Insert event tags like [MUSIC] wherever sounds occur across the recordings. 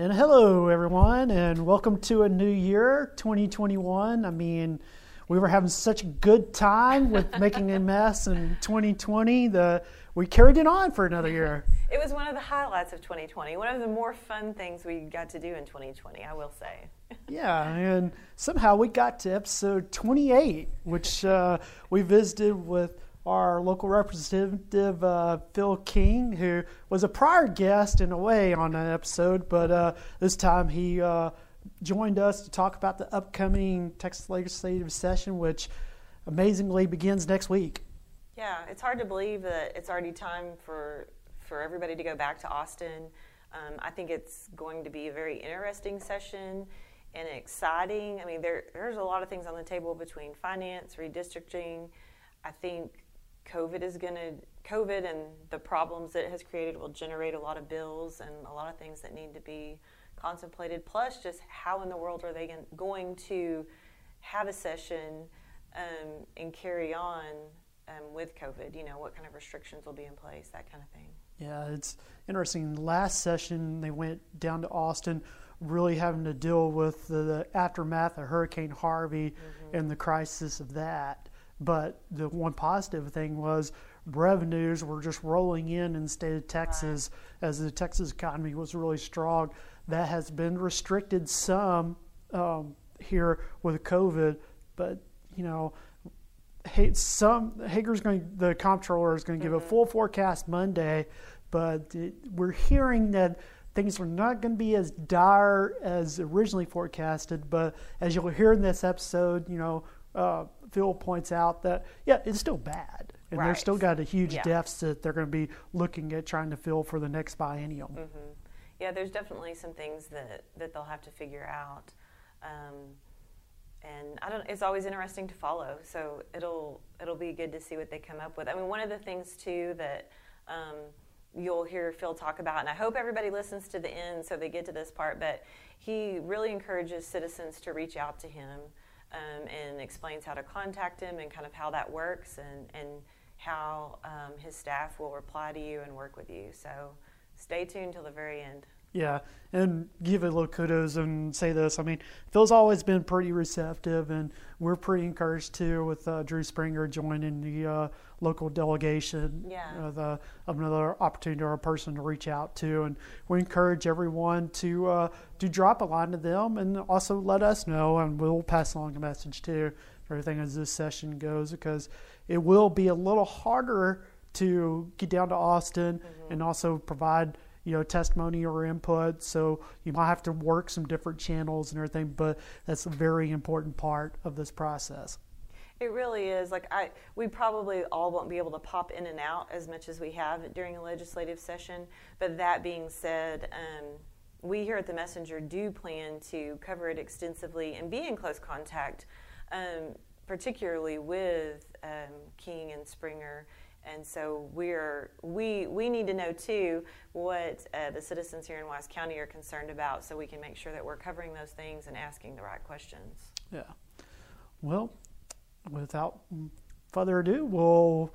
And hello, everyone, and welcome to a new year, 2021. I mean, we were having such a good time with [LAUGHS] making a mess in 2020 that we carried it on for another year. It was one of the highlights of 2020, one of the more fun things we got to do in 2020, I will say. [LAUGHS] yeah, and somehow we got to episode 28, which uh, we visited with our local representative, uh, Phil King, who was a prior guest in a way on that episode, but uh, this time he uh, joined us to talk about the upcoming Texas legislative session, which amazingly begins next week. Yeah, it's hard to believe that it's already time for, for everybody to go back to Austin. Um, I think it's going to be a very interesting session and exciting. I mean, there, there's a lot of things on the table between finance, redistricting. I think COVID is going to COVID and the problems that it has created will generate a lot of bills and a lot of things that need to be contemplated. Plus, just how in the world are they going to have a session um, and carry on um, with COVID? You know, what kind of restrictions will be in place, that kind of thing. Yeah, it's interesting. Last session, they went down to Austin, really having to deal with the, the aftermath of Hurricane Harvey mm-hmm. and the crisis of that. But the one positive thing was revenues were just rolling in in the state of Texas right. as the Texas economy was really strong. That has been restricted some um, here with COVID, but you know, some Hegar's going. The comptroller is going to give mm-hmm. a full forecast Monday, but it, we're hearing that things are not going to be as dire as originally forecasted. But as you'll hear in this episode, you know, uh, Phil points out that yeah, it's still bad, and right. they've still got a huge yeah. deficit. They're going to be looking at trying to fill for the next biennium. Mm-hmm. Yeah, there's definitely some things that that they'll have to figure out. Um, and I don't. It's always interesting to follow. So it'll it'll be good to see what they come up with. I mean, one of the things too that um, you'll hear Phil talk about, and I hope everybody listens to the end so they get to this part. But he really encourages citizens to reach out to him um, and explains how to contact him and kind of how that works and, and how um, his staff will reply to you and work with you. So stay tuned till the very end. Yeah, and give it a little kudos and say this. I mean, Phil's always been pretty receptive, and we're pretty encouraged too with uh, Drew Springer joining the uh, local delegation. Yeah. Uh, the, another opportunity or a person to reach out to, and we encourage everyone to uh, to drop a line to them, and also let us know, and we'll pass along a message too for everything as this session goes, because it will be a little harder to get down to Austin mm-hmm. and also provide you know, testimony or input. So you might have to work some different channels and everything, but that's a very important part of this process. It really is. Like I, we probably all won't be able to pop in and out as much as we have during a legislative session. But that being said, um, we here at the Messenger do plan to cover it extensively and be in close contact, um, particularly with um, King and Springer and so we're we we need to know too what uh, the citizens here in Wise County are concerned about, so we can make sure that we're covering those things and asking the right questions. Yeah. Well, without further ado, we'll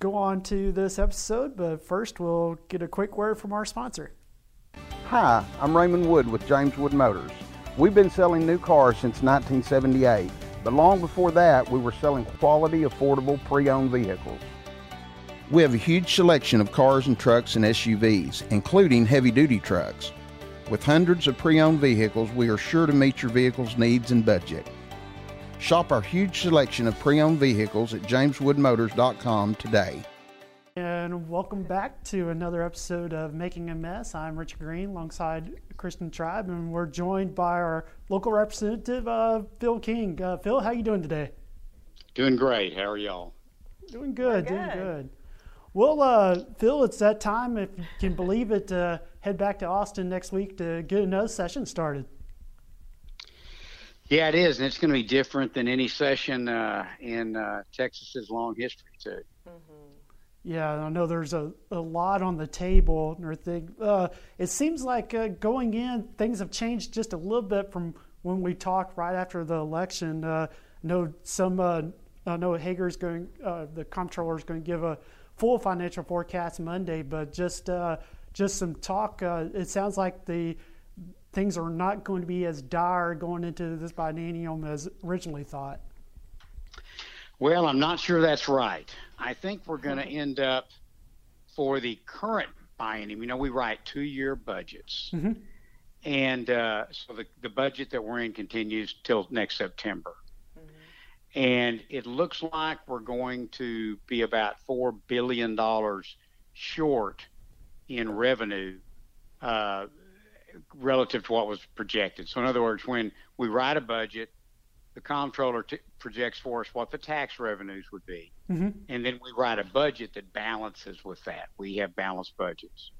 go on to this episode. But first, we'll get a quick word from our sponsor. Hi, I'm Raymond Wood with James Wood Motors. We've been selling new cars since 1978, but long before that, we were selling quality, affordable pre-owned vehicles. We have a huge selection of cars and trucks and SUVs, including heavy duty trucks. With hundreds of pre owned vehicles, we are sure to meet your vehicle's needs and budget. Shop our huge selection of pre owned vehicles at jameswoodmotors.com today. And welcome back to another episode of Making a Mess. I'm Richard Green alongside Christian Tribe, and we're joined by our local representative, uh, Phil King. Uh, Phil, how are you doing today? Doing great. How are y'all? Doing good, good. doing good. Well, uh, Phil, it's that time, if you can believe it, uh, head back to Austin next week to get another session started. Yeah, it is, and it's going to be different than any session uh, in uh, Texas's long history, too. Mm-hmm. Yeah, I know there's a, a lot on the table and everything. Uh, it seems like uh, going in, things have changed just a little bit from when we talked right after the election. Uh, I know some, uh, I know Hegar's going, uh, the comptroller is going to give a full financial forecast Monday, but just uh, just some talk. Uh, it sounds like the things are not going to be as dire going into this biennium as originally thought. Well, I'm not sure that's right. I think we're going to end up for the current biennium. You know, we write two-year budgets, mm-hmm. and uh, so the the budget that we're in continues till next September. And it looks like we're going to be about four billion dollars short in revenue uh, relative to what was projected. So, in other words, when we write a budget, the comptroller t- projects for us what the tax revenues would be, mm-hmm. and then we write a budget that balances with that. We have balanced budgets,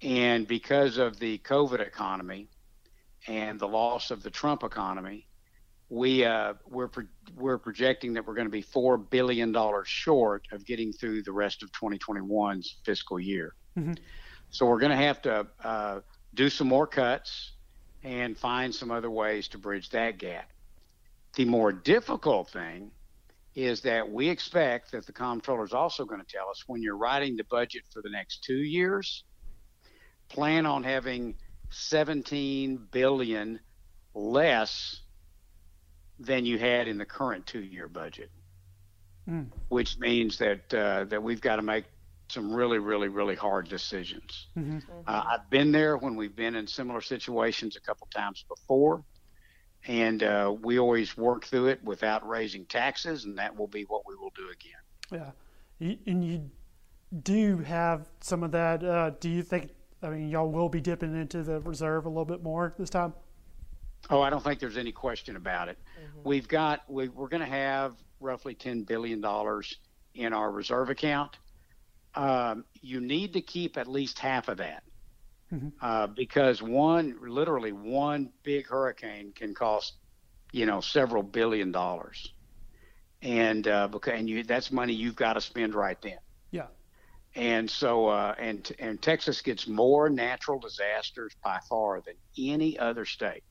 and because of the COVID economy and the loss of the Trump economy, we uh, we're pro- we're projecting that we're going to be four billion dollars short of getting through the rest of 2021's fiscal year. Mm-hmm. So we're going to have to uh, do some more cuts and find some other ways to bridge that gap. The more difficult thing is that we expect that the comptroller is also going to tell us when you're writing the budget for the next two years, plan on having 17 billion less than you had in the current two-year budget, mm. which means that uh, that we've got to make some really, really, really hard decisions. Mm-hmm. Uh, I've been there when we've been in similar situations a couple times before, and uh, we always work through it without raising taxes, and that will be what we will do again. Yeah, and you do have some of that. Uh, do you think? I mean, y'all will be dipping into the reserve a little bit more this time. Oh, I don't think there's any question about it. Mm-hmm. We've got we, we're going to have roughly ten billion dollars in our reserve account um, you need to keep at least half of that. Mm-hmm. Uh, because one, literally one big hurricane can cost, you know, several billion dollars, and uh, because and you that's money you've got to spend right then. Yeah. And so, uh, and and Texas gets more natural disasters by far than any other state,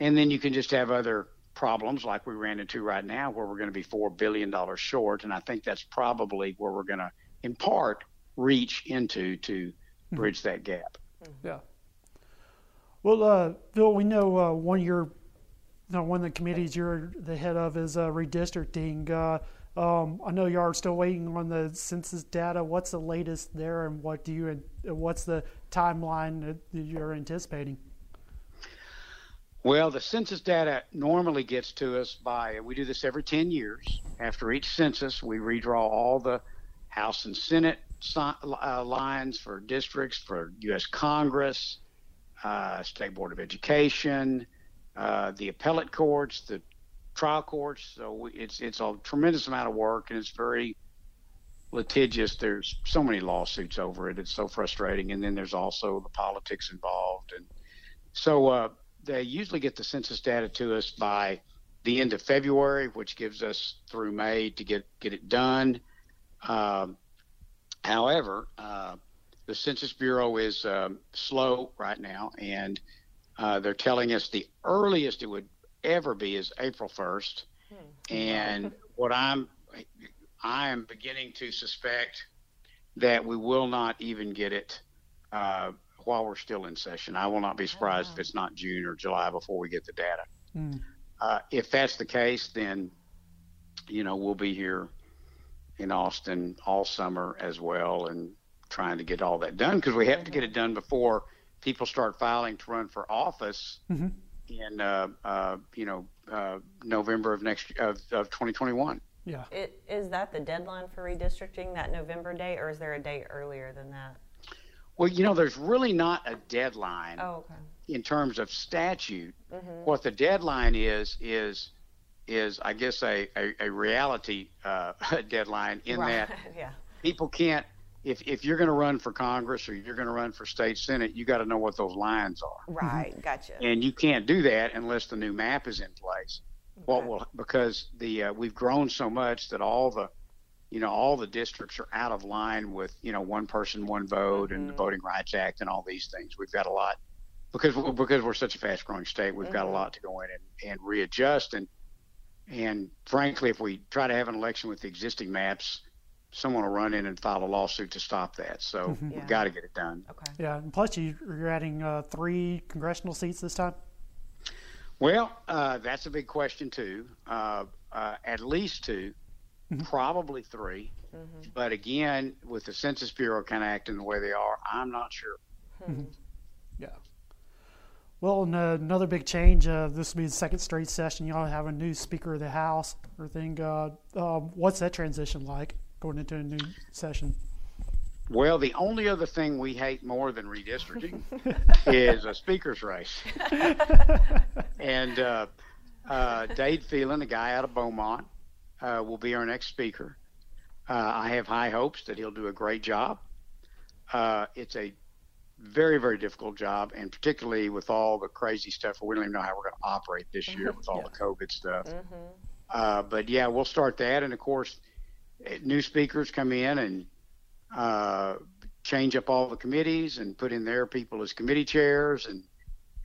and then you can just have other problems like we ran into right now, where we're going to be four billion dollars short, and I think that's probably where we're going to in part reach into to mm-hmm. bridge that gap. Yeah. Well, uh, Bill, we know uh, one of your, you know, one of the committees you're the head of is uh, redistricting. Uh, um, I know you are still waiting on the census data. What's the latest there, and what do you, what's the timeline that you're anticipating? Well, the census data normally gets to us by we do this every 10 years. After each census, we redraw all the House and Senate uh, lines for districts, for U.S. Congress, uh, State Board of Education, uh, the appellate courts, the trial courts. So it's it's a tremendous amount of work, and it's very litigious. There's so many lawsuits over it. It's so frustrating, and then there's also the politics involved, and so uh, they usually get the census data to us by the end of February, which gives us through May to get get it done. Um, however, uh, the Census Bureau is um, slow right now, and uh, they're telling us the earliest it would ever be is April 1st. Hmm. And what I'm I am beginning to suspect that we will not even get it uh, while we're still in session. I will not be surprised if it's not June or July before we get the data. Hmm. Uh, if that's the case, then you know we'll be here in Austin all summer as well and trying to get all that done because we have to get it done before people start filing to run for office mm-hmm. in uh, uh, you know uh, November of next of, of 2021. Yeah. It, is that the deadline for redistricting that November date, or is there a date earlier than that? Well, you know, there's really not a deadline oh, okay. in terms of statute. Mm-hmm. What the deadline is is is, I guess, a, a, a reality uh, [LAUGHS] deadline in right. that [LAUGHS] yeah. people can't. If, if you're going to run for Congress or you're going to run for state senate, you got to know what those lines are. Right, gotcha. And you can't do that unless the new map is in place. Okay. What will because the uh, we've grown so much that all the you know all the districts are out of line with you know one person one vote mm-hmm. and the mm-hmm. Voting Rights Act and all these things. We've got a lot because because we're such a fast growing state. We've mm-hmm. got a mm-hmm. lot to go in and, and readjust and and frankly, if we try to have an election with the existing maps, someone will run in and file a lawsuit to stop that. So Mm-hmm. Yeah. we've got to get it done. Okay. Yeah, and plus you, you're adding uh, three congressional seats this time. Well, uh, that's a big question too. Uh, uh, at least 2 probably 3 But again, with the Census Bureau kind of acting the way they are, I'm not sure. Yeah. Well, and, uh, another big change. Uh, this will be the second straight session. Y'all have a new Speaker of the House. Everything. Uh, um, what's that transition like going into a new session? Well, the only other thing we hate more than redistricting [LAUGHS] is a speaker's race. [LAUGHS] and uh, uh, Dade Phelan, the guy out of Beaumont, uh, will be our next speaker. Uh, I have high hopes that he'll do a great job. Uh, it's a very, very difficult job, and particularly with all the crazy stuff, we don't even know how we're going to operate this year with all the COVID stuff. Uh, but yeah, we'll start that, and of course, eh, new speakers come in and uh, change up all the committees and put in their people as committee chairs, and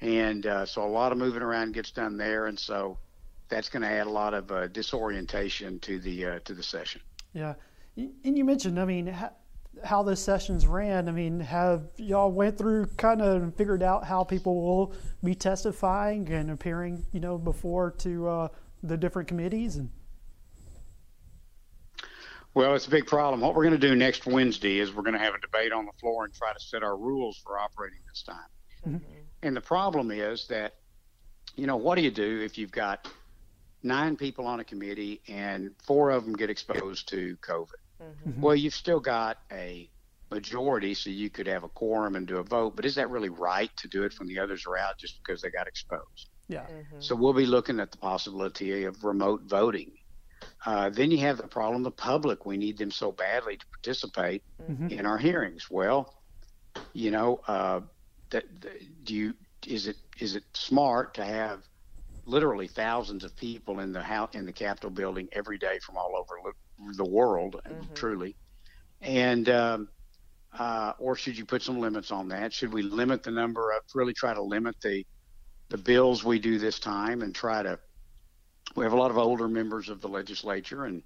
and uh, so a lot of moving around gets done there, and so that's going to add a lot of uh, disorientation to the uh, to the session. Yeah, and you mentioned, I mean, how, how the sessions ran. I mean, have y'all went through kind of figured out how people will be testifying and appearing, you know, before to uh, the different committees and. Well, it's a big problem. What we're going to do next Wednesday is we're going to have a debate on the floor and try to set our rules for operating this time. And the problem is that, you know, what do you do if you've got nine people on a committee and four of them get exposed to COVID? Well, you've still got a majority, so you could have a quorum and do a vote, but is that really right to do it when the others are out just because they got exposed? Yeah. So we'll be looking at the possibility of remote voting. Uh, then you have the problem the public. We need them so badly to participate in our hearings. Well, you know, uh, that, that- do you is it is it smart to have literally thousands of people in the house in the Capitol building every day from all over the world, truly, and um, uh, or should you put some limits on that? Should we limit the number of really try to limit the the bills we do this time and try to we have a lot of older members of the legislature and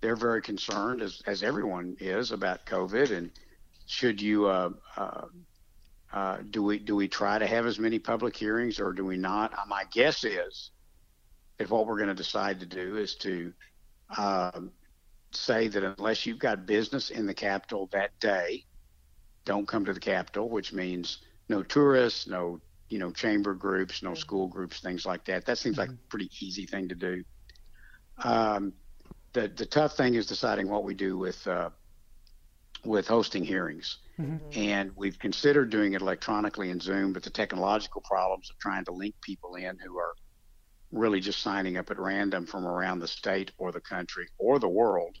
they're very concerned as, as everyone is about COVID and should you uh, uh, uh, do we do we try to have as many public hearings or do we not? Uh, my guess is that what we're going to decide to do is to um, say that unless you've got business in the Capitol that day, don't come to the Capitol, which means no tourists, no you know chamber groups, no school groups, things like that. That seems like a pretty easy thing to do. Um, the the tough thing is deciding what we do with uh, with hosting hearings. And we've considered doing it electronically in Zoom, but the technological problems of trying to link people in who are really just signing up at random from around the state or the country or the world.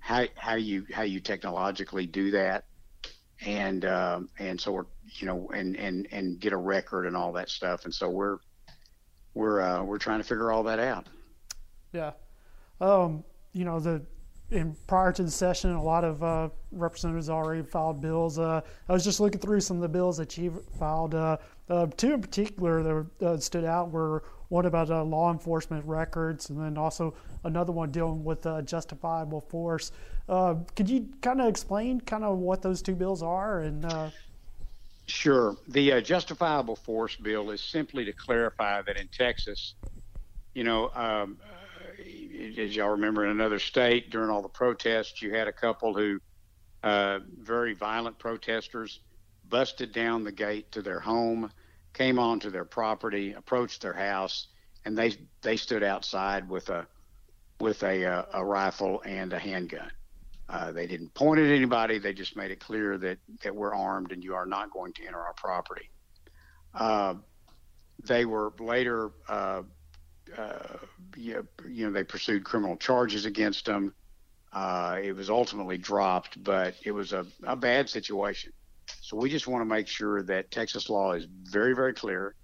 How how you how you technologically do that, and um, and so we're you know and and and get a record and all that stuff, and so we're we're uh, we're trying to figure all that out. Yeah. Um, you know, the in prior to the session, a lot of uh, representatives already filed bills. Uh, I was just looking through some of the bills that you filed. Uh, uh, two in particular that uh, stood out were one about law enforcement records, and then also another one dealing with justifiable force. Could you kind of explain kind of what those two bills are? And Sure. The uh, justifiable force bill is simply to clarify that in Texas, you know, um, as y'all remember, in another state during all the protests, you had a couple who, uh, very violent protesters, busted down the gate to their home, came onto their property, approached their house, and they they stood outside with a with a uh, a rifle and a handgun. Uh, they didn't point at anybody. They just made it clear that, that we're armed and you are not going to enter our property. Uh, they were later, uh, you, know, they pursued criminal charges against them. Uh, it was ultimately dropped, but it was a, a bad situation. So we just want to make sure that Texas law is very, very clear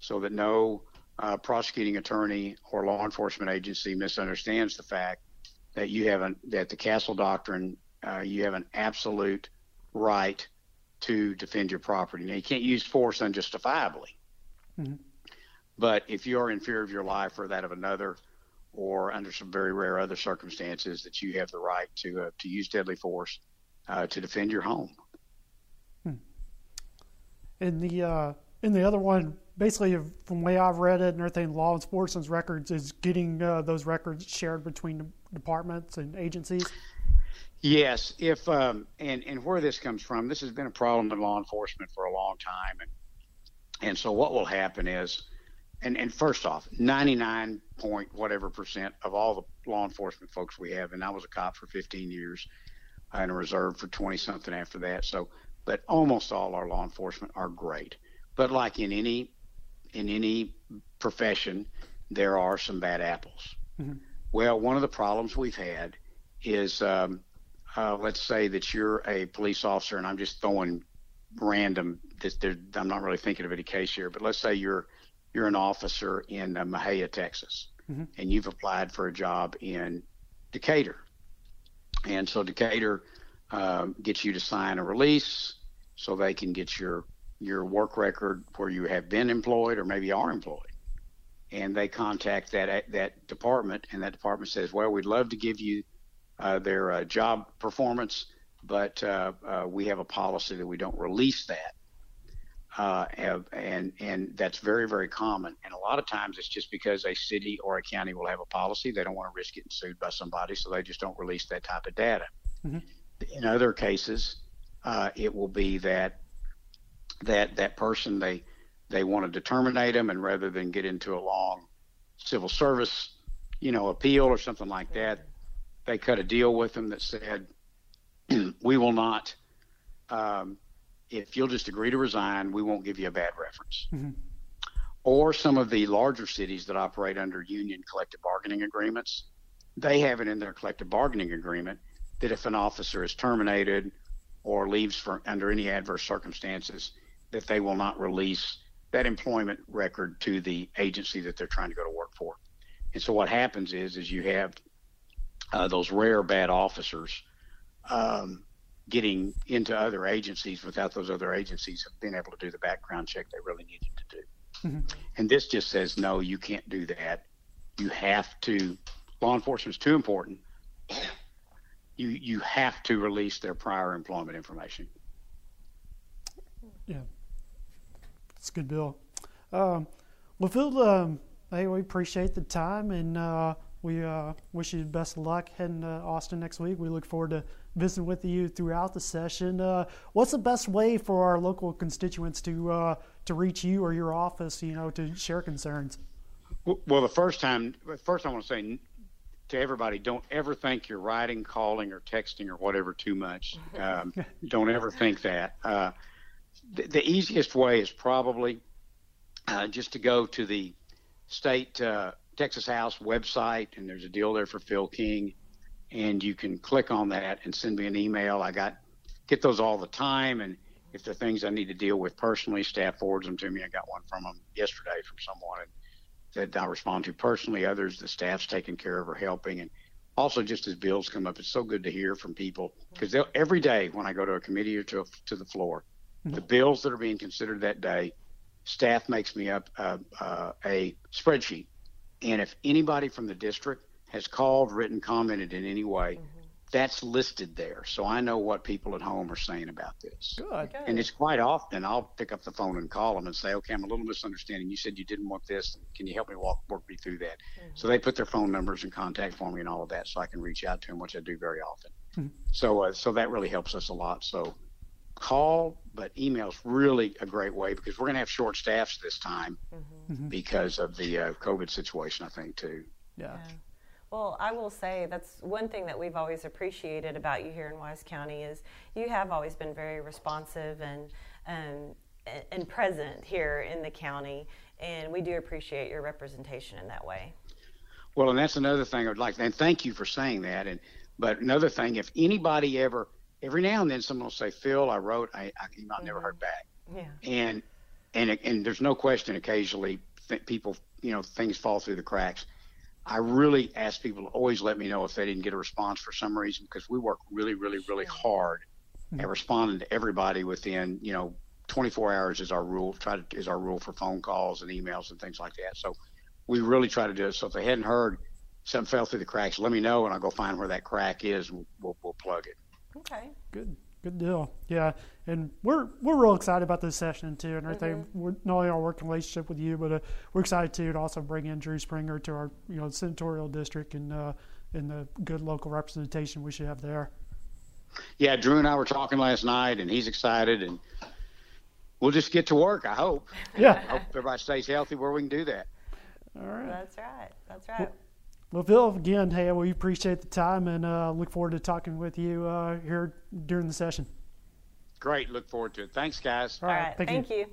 so that no uh, prosecuting attorney or law enforcement agency misunderstands the fact that you have an that the Castle Doctrine uh, you have an absolute right to defend your property. Now you can't use force unjustifiably, but if you are in fear of your life or that of another, or under some very rare other circumstances, that you have the right to uh, to use deadly force uh, to defend your home. Hmm. In the uh, in the other one, basically, from the way I've read it and everything, law enforcement's records is getting uh, those records shared between departments and agencies. Yes, if um, and and where this comes from, this has been a problem in law enforcement for a long time, and and so what will happen is, and and first off, ninety nine point whatever percent of all the law enforcement folks we have, and I was a cop for fifteen years, and a reserve for twenty something after that. So, but almost all our law enforcement are great. But like in any in any profession, there are some bad apples. Mm-hmm. Well, one of the problems we've had is. Um, uh, let's say that you're a police officer, and I'm just throwing random. This, I'm not really thinking of any case here, but let's say you're you're an officer in uh, Mexia, Texas, mm-hmm. and you've applied for a job in Decatur, and so Decatur um, gets you to sign a release so they can get your your work record where you have been employed or maybe are employed and they contact that that department and that department says well we'd love to give you uh, their uh, job performance, but uh, we have a policy that we don't release that. And and that's very very common. And a lot of times it's just because a city or a county will have a policy they don't want to risk getting sued by somebody, so they just don't release that type of data. Mm-hmm. In other cases, uh, it will be that that that person they they want to terminate them, and rather than get into a long civil service, you know, appeal or something like that, they cut a deal with them that said, [CLEARS THROAT] we will not, um, if you'll just agree to resign, we won't give you a bad reference. Mm-hmm. Or some of the larger cities that operate under union collective bargaining agreements, they have it in their collective bargaining agreement that if an officer is terminated or leaves for under any adverse circumstances, that they will not release that employment record to the agency that they're trying to go to work for. And so what happens is, is you have uh, those rare bad officers um, getting into other agencies without those other agencies being able to do the background check they really needed to do. Mm-hmm. And this just says, no, you can't do that. You have to, law enforcement is too important. You, you have to release their prior employment information. Yeah, it's a good bill. Um, well, Phil, um, hey, we appreciate the time and uh, we uh, wish you the best of luck heading to Austin next week. We look forward to visiting with you throughout the session. Uh, what's the best way for our local constituents to uh, to reach you or your office? You know, to share concerns. Well, the first time, first I want to say to everybody, don't ever think you're writing, calling, or texting or whatever too much. [LAUGHS] Um, don't ever think that. Uh, the, the, easiest way is probably uh, just to go to the state uh, Texas House website, and there's a deal there for Phil King, and you can click on that and send me an email. I got get those all the time, and if there are things I need to deal with personally, staff forwards them to me. I got one from them yesterday from someone that I respond to personally. Others the staff's taking care of or helping, and also just as bills come up, it's so good to hear from people because every day when I go to a committee or to, a, to the floor, mm-hmm. the bills that are being considered that day, staff makes me up uh, uh, a spreadsheet and if anybody from the district has called, written, commented in any way, mm-hmm. that's listed there. So I know what people at home are saying about this. Good. And it's quite often I'll pick up the phone and call them and say, okay, I'm a little misunderstanding. You said you didn't want this. Can you help me walk, work me through that? Mm-hmm. So they put their phone numbers and contact for me and all of that so I can reach out to them, which I do very often. Mm-hmm. So, uh, so that really helps us a lot. So call, but email's really a great way because we're going to have short staffs this time mm-hmm. mm-hmm. because of the uh, COVID situation, I think, too. Yeah. yeah. Well, I will say that's one thing that we've always appreciated about you here in Wise County is you have always been very responsive and um, and present here in the county, and we do appreciate your representation in that way. Well, and that's another thing I'd like, and thank you for saying that. And but another thing, if anybody ever every now and then someone will say, Phil, I wrote, I, I emailed, mm-hmm. never heard back. Yeah. And, and, and there's no question occasionally th- people, you know, things fall through the cracks. I really ask people to always let me know if they didn't get a response for some reason because we work really, really, really hard mm-hmm. at responding to everybody within, you know, 24 hours is our rule. Try to is our rule for phone calls and emails and things like that. So we really try to do it. So if they hadn't heard, something fell through the cracks, let me know, and I'll go find where that crack is, we'll, we'll, we'll plug it. Okay. Good, good deal. Yeah, and we're we're real excited about this session too, and everything. We're not only our working relationship with you, but uh, we're excited too to also bring in Drew Springer to our you know senatorial district and uh, and the good local representation we should have there. Yeah, Drew and I were talking last night, and he's excited, and we'll just get to work. I hope. Yeah. I hope everybody stays healthy where we can do that. All right. That's right. That's right. Well, Phil, again, hey, we appreciate the time and uh, look forward to talking with you uh, here during the session. Great. Look forward to it. Thanks, guys. All All right. right. Thank, you.